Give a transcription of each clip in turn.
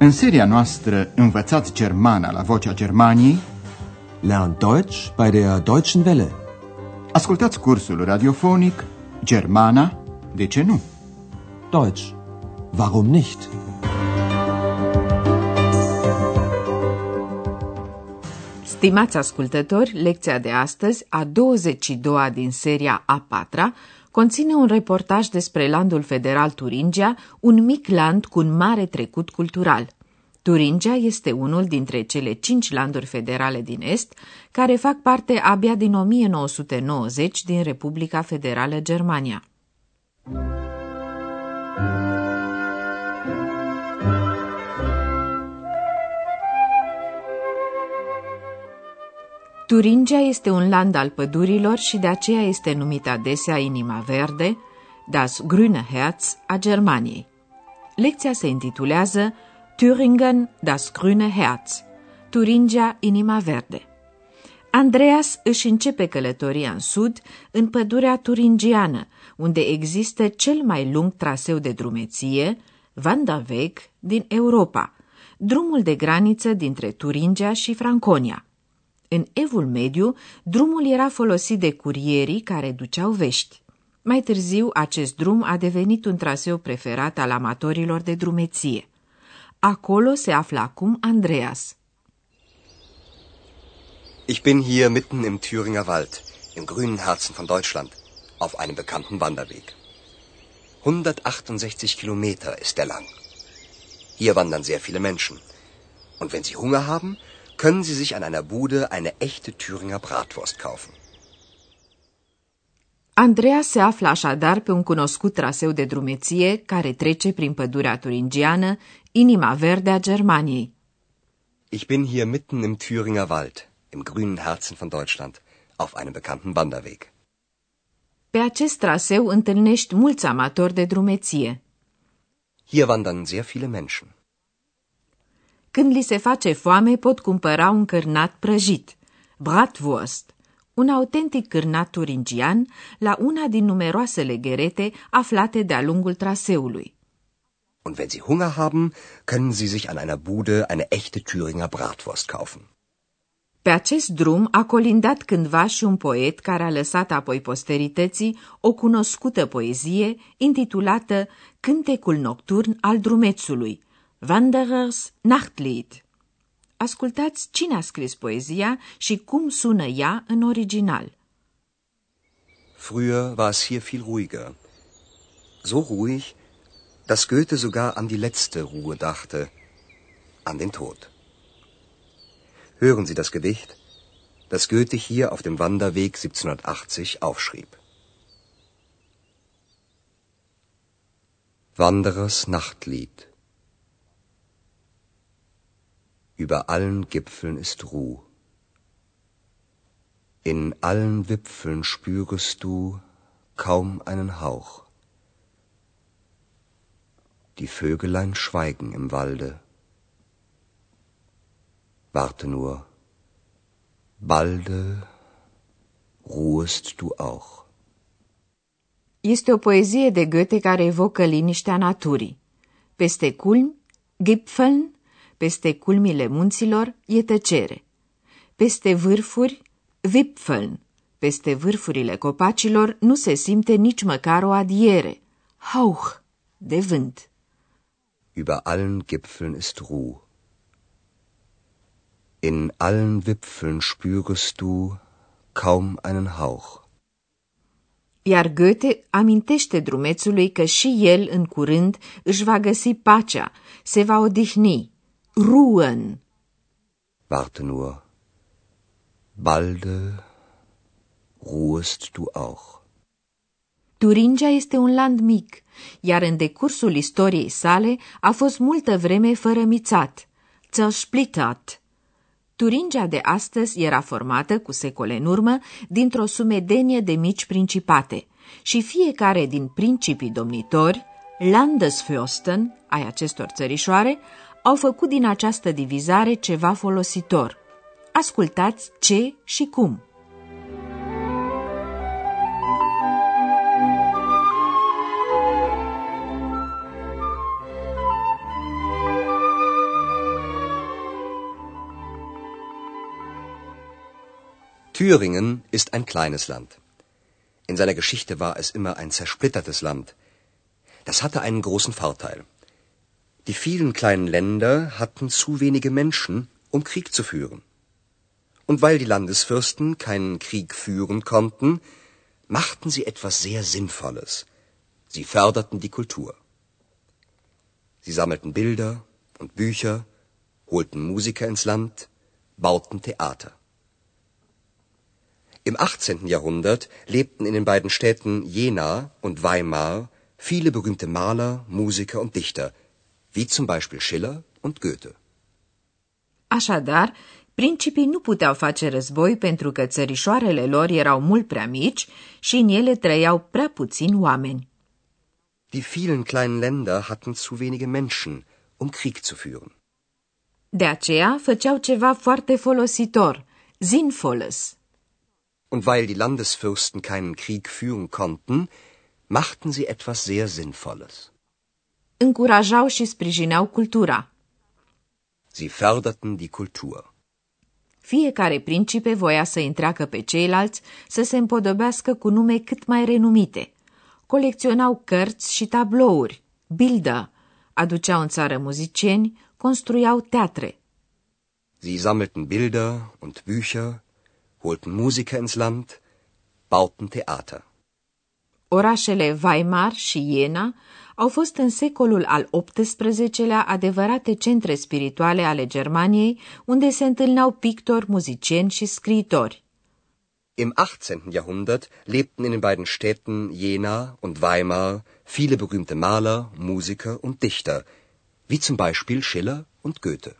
În seria noastră Învățați Germana la Vocea Germaniei Lernt Deutsch bei der Deutschen Welle. Ascultați cursul radiofonic Germana, de ce nu? Deutsch. Warum nicht? Stimați ascultători, lecția de astăzi, a 22-a din seria a 4 conține un reportaj despre landul federal Turingia, un mic land cu un mare trecut cultural. Turingia este unul dintre cele cinci landuri federale din Est, care fac parte abia din 1990 din Republica Federală Germania. Turingia este un land al pădurilor și de aceea este numit adesea inima verde, das grüne Herz a Germaniei. Lecția se intitulează Thüringen, das grüne Herz, Turingia, inima verde. Andreas își începe călătoria în sud, în pădurea turingiană, unde există cel mai lung traseu de drumeție, Wanderweg, din Europa, drumul de graniță dintre Turingia și Franconia. În evul mediu, drumul era folosit de curierii care duceau vești. Mai târziu, acest drum a devenit un traseu preferat al amatorilor de drumeție. Acolo se află acum Andreas. Ich bin hier mitten im Thüringer Wald, im grünen Herzen von Deutschland, auf einem bekannten Wanderweg. 168 Kilometer ist er lang. Hier wandern sehr viele Menschen. Und wenn Sie Hunger haben, können Sie sich an einer Bude eine echte Thüringer Bratwurst kaufen. Andreea se află așadar pe un cunoscut traseu de drumeție care trece prin pădurea turingiană, inima verde a Germaniei. Ich bin hier mitten im Thüringer Wald, im grünen Herzen von Deutschland, auf einem bekannten Wanderweg. Pe acest traseu întâlnești mulți amatori de drumeție. Hier wandern sehr viele Menschen. Când li se face foame, pot cumpăra un cârnat prăjit, bratwurst, un autentic cârnat turingian la una din numeroasele gherete aflate de-a lungul traseului. Und wenn Sie Hunger haben, können Sie sich an einer Bude eine echte Thüringer Bratwurst kaufen. Pe acest drum a colindat cândva și un poet care a lăsat apoi posterității o cunoscută poezie intitulată Cântecul nocturn al drumețului, Wanderers Nachtlied. Ascultați cine a scris poezia și cum sună ea în original. Früher war es hier viel ruhiger. So ruhig, dass Goethe sogar an die letzte Ruhe dachte, an den Tod. Hören Sie das Gedicht, das Goethe hier auf dem Wanderweg 1780 aufschrieb. Wanderers Nachtlied Über allen Gipfeln ist Ruh. In allen Wipfeln spürest du kaum einen Hauch. Die Vögelein schweigen im Walde. Warte nur, balde ruhest du auch. Este o poezie de Goethe care evocă liniștea naturii. Peste culmi, Gipfeln, peste culmile munților, e tăcere. Peste vârfuri, Wipfeln, peste vârfurile copacilor nu se simte nici măcar o adiere. Hauch, de vânt. Über allen Gipfeln ist Ruh. In allen Wipfeln spürest du kaum einen Hauch. Iar Goethe amintește drumețului că și el, în curând, își va găsi pacea, se va odihni, ruhen. Warte nur, balde ruhest du auch. Turingia este un land mic, iar în decursul istoriei sale a fost multă vreme fărămițat, zersplittert. Turingia de astăzi era formată, cu secole în urmă, dintr-o sumedenie de mici principate și fiecare din principii domnitori, Landesfürsten, ai acestor țărișoare, au făcut din această divizare ceva folositor. Ascultați ce și cum. Thüringen ist ein kleines Land. In seiner Geschichte war es immer ein zersplittertes Land. Das hatte einen großen Vorteil. Die vielen kleinen Länder hatten zu wenige Menschen, um Krieg zu führen. Und weil die Landesfürsten keinen Krieg führen konnten, machten sie etwas sehr Sinnvolles. Sie förderten die Kultur. Sie sammelten Bilder und Bücher, holten Musiker ins Land, bauten Theater. Im 18. Jahrhundert lebten in den beiden Städten Jena und Weimar viele berühmte Maler, Musiker und Dichter, wie zum Beispiel Schiller und Goethe. Așadar, principii nu puteau face război pentru că țărișoarele lor erau mult prea mici și în ele trăiau prea puțini oameni. Die vielen kleinen Länder hatten zu wenige Menschen, um Krieg zu führen. De aceea făceau ceva foarte folositor, sinnvolles. Und weil die Landesfürsten keinen Krieg führen konnten, machten sie etwas sehr Sinnvolles. Încurajau și sprijineau cultura. Sie förderten die Kultur. Fiecare principe voia să întreacă pe ceilalți să se împodobească cu nume cât mai renumite. Colecționau cărți și tablouri, bildă, aduceau în țară muzicieni, construiau teatre. Sie sammelten Bilder und Bücher, holten Musiker ins Land, bauten Theater. Orașele Weimar și Jena au fost în secolul al XVIII-lea adevărate centre spirituale ale Germaniei, unde se întâlneau pictori, muzicieni și scriitori. Im 18. Jahrhundert lebten in den beiden Städten Jena und Weimar viele berühmte Maler, Musiker und Dichter, wie zum Beispiel Schiller und Goethe.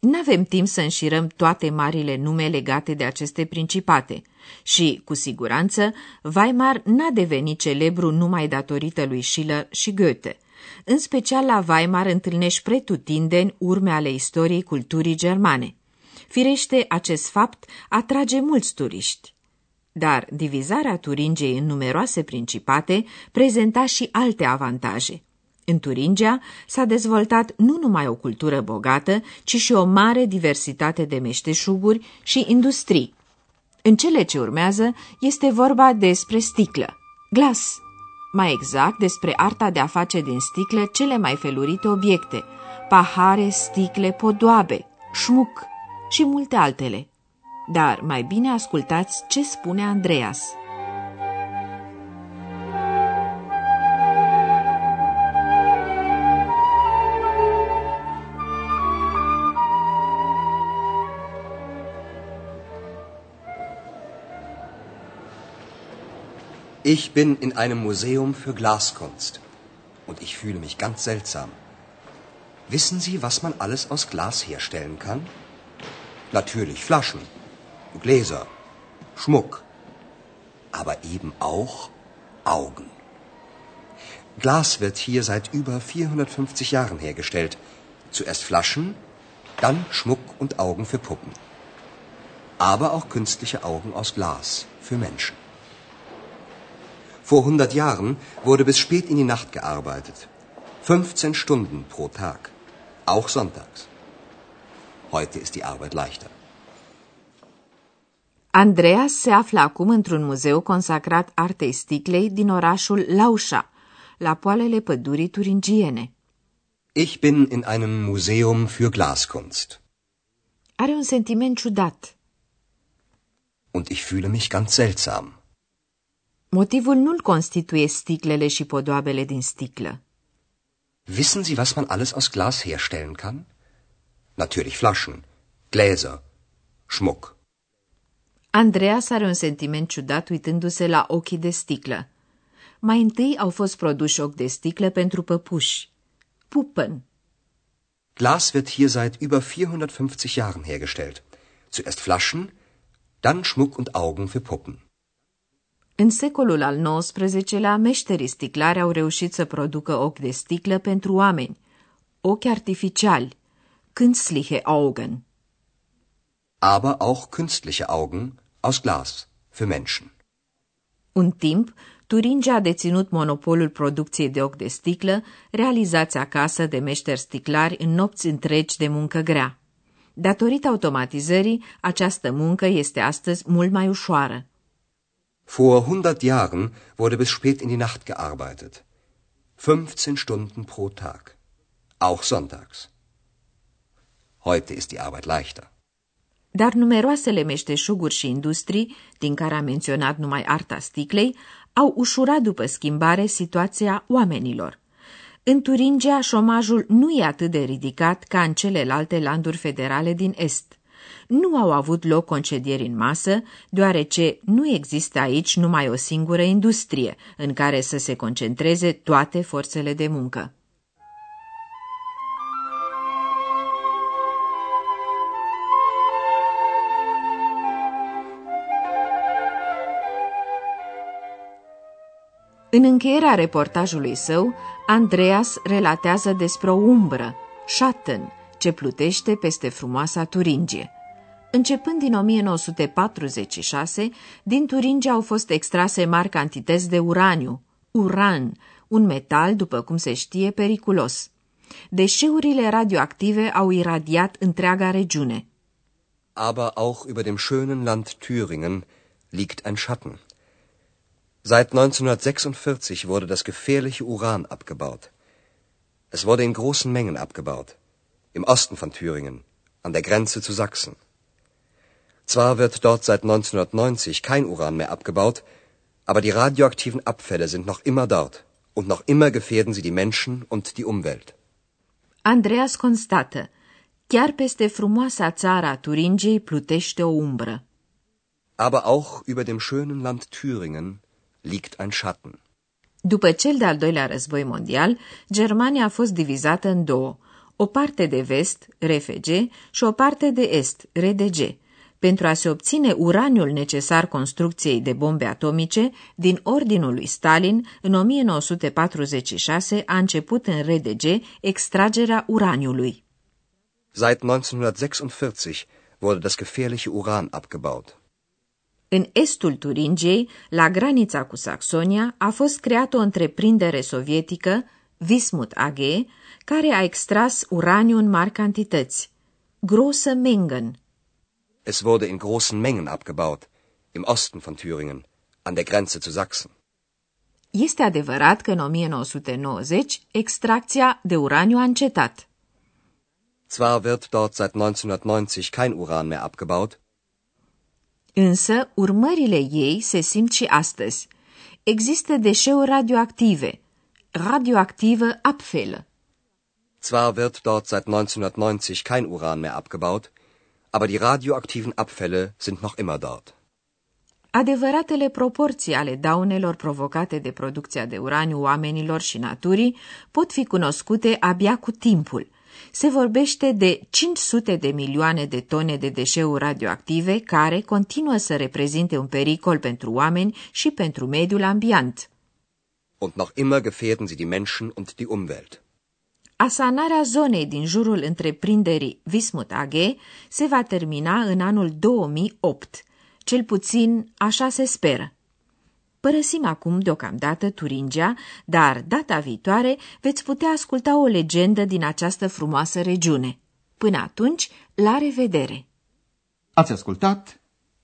N-avem timp să înșirăm toate marile nume legate de aceste principate și, cu siguranță, Weimar n-a devenit celebru numai datorită lui Schiller și Goethe. În special la Weimar întâlnești pretutindeni urme ale istoriei culturii germane. Firește, acest fapt atrage mulți turiști. Dar divizarea Turingiei în numeroase principate prezenta și alte avantaje – în Turingia s-a dezvoltat nu numai o cultură bogată, ci și o mare diversitate de meșteșuguri și industrii. În cele ce urmează este vorba despre sticlă, glas, mai exact despre arta de a face din sticlă cele mai felurite obiecte, pahare, sticle, podoabe, șmuc și multe altele. Dar mai bine ascultați ce spune Andreas. Ich bin in einem Museum für Glaskunst und ich fühle mich ganz seltsam. Wissen Sie, was man alles aus Glas herstellen kann? Natürlich Flaschen, Gläser, Schmuck, aber eben auch Augen. Glas wird hier seit über 450 Jahren hergestellt. Zuerst Flaschen, dann Schmuck und Augen für Puppen. Aber auch künstliche Augen aus Glas für Menschen. Vor 100 Jahren wurde bis spät in die Nacht gearbeitet. 15 Stunden pro Tag. Auch sonntags. Heute ist die Arbeit leichter. Andreas se află acum într-un muzeu consacrat artei sticlei din orașul Lauscha, la poalele pădurii turingiene. Ich bin in einem Museum für Glaskunst. Are un sentiment ciudat. Und ich fühle mich ganz seltsam. Motivul nu-l constituie sticlele și podoabele din sticlă. Wissen Sie, was man alles aus Glas herstellen kann? Natürlich Flaschen, Gläser, Schmuck. Andreas are un sentiment ciudat uitându-se la ochii de sticlă. Mai întâi au fost produși ochi de sticlă pentru păpuși. Puppen. Glas wird hier seit über 450 Jahren hergestellt. Zuerst Flaschen, dann Schmuck und Augen für Puppen. În secolul al XIX-lea, meșterii sticlari au reușit să producă ochi de sticlă pentru oameni, ochi artificiali, künstliche Augen. Aber auch künstliche Augen aus Glas für Menschen. Un timp, Turingia a deținut monopolul producției de ochi de sticlă, realizați acasă de meșteri sticlari în nopți întregi de muncă grea. Datorită automatizării, această muncă este astăzi mult mai ușoară. Vor 100 Jahren wurde bis spät in die Nacht gearbeitet. 15 Stunden pro Tag. Auch sonntags. Heute ist die Arbeit leichter. Dar numeroasele meșteșuguri și industrii, din care am menționat numai arta sticlei, au ușurat după schimbare situația oamenilor. În Turingia, șomajul nu e atât de ridicat ca în celelalte landuri federale din Est. Nu au avut loc concedieri în masă, deoarece nu există aici numai o singură industrie în care să se concentreze toate forțele de muncă. În încheierea reportajului său, Andreas relatează despre o umbră, Schatten, ce plutește peste frumoasa Turingie. Începând din 1946, din Turingia au fost extrase mari cantități de uraniu, uran, un metal, după cum se știe, periculos. Deșeurile radioactive au iradiat întreaga regiune. Aber auch über dem schönen Land Thüringen liegt ein Schatten. Seit 1946 wurde das gefährliche Uran abgebaut. Es wurde in großen Mengen abgebaut. Im Osten von Thüringen, an der Grenze zu Sachsen. Zwar wird dort seit 1990 kein Uran mehr abgebaut, aber die radioaktiven Abfälle sind noch immer dort und noch immer gefährden sie die Menschen und die Umwelt. Andreas constată, chiar peste frumoasa țara Turingiei plutește o umbră. Aber auch über dem schönen Land Thüringen liegt ein Schatten. După cel de-al doilea război mondial, Germania a fost divizată în două, o parte de vest, RFG, și o parte de est, RDG, pentru a se obține uraniul necesar construcției de bombe atomice, din ordinul lui Stalin, în 1946 a început în RDG extragerea uraniului. Seit 1946 wurde das gefährliche Uran abgebaut. În estul Turingiei, la granița cu Saxonia, a fost creată o întreprindere sovietică, Vismut AG, care a extras uraniu în mari cantități. Große Mengen. Es wurde in großen Mengen abgebaut, im Osten von Thüringen, an der Grenze zu Sachsen. Este adevărat că în 1990 extracția de uraniu a încetat. Zwar wird dort seit 1990 kein Uran mehr abgebaut, Însă, urmările ei se simt și astăzi. Există deșeuri radioactive, radioactive Abfälle. Zwar wird dort seit 1990 kein Uran mehr abgebaut, aber die radioaktiven Abfälle sind noch immer dort. Adevăratele proporții ale daunelor provocate de producția de uraniu oamenilor și naturii pot fi cunoscute abia cu timpul – se vorbește de 500 de milioane de tone de deșeuri radioactive care continuă să reprezinte un pericol pentru oameni și pentru mediul ambient. Und noch immer gefährden sie die Menschen und die Umwelt. Asanarea zonei din jurul întreprinderii Vismut AG se va termina în anul 2008. Cel puțin așa se speră. Părăsim acum deocamdată Turingia, dar data viitoare veți putea asculta o legendă din această frumoasă regiune. Până atunci, la revedere! Ați ascultat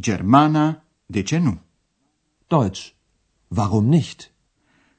Germana, de ce nu? Deutsch. Warum nicht?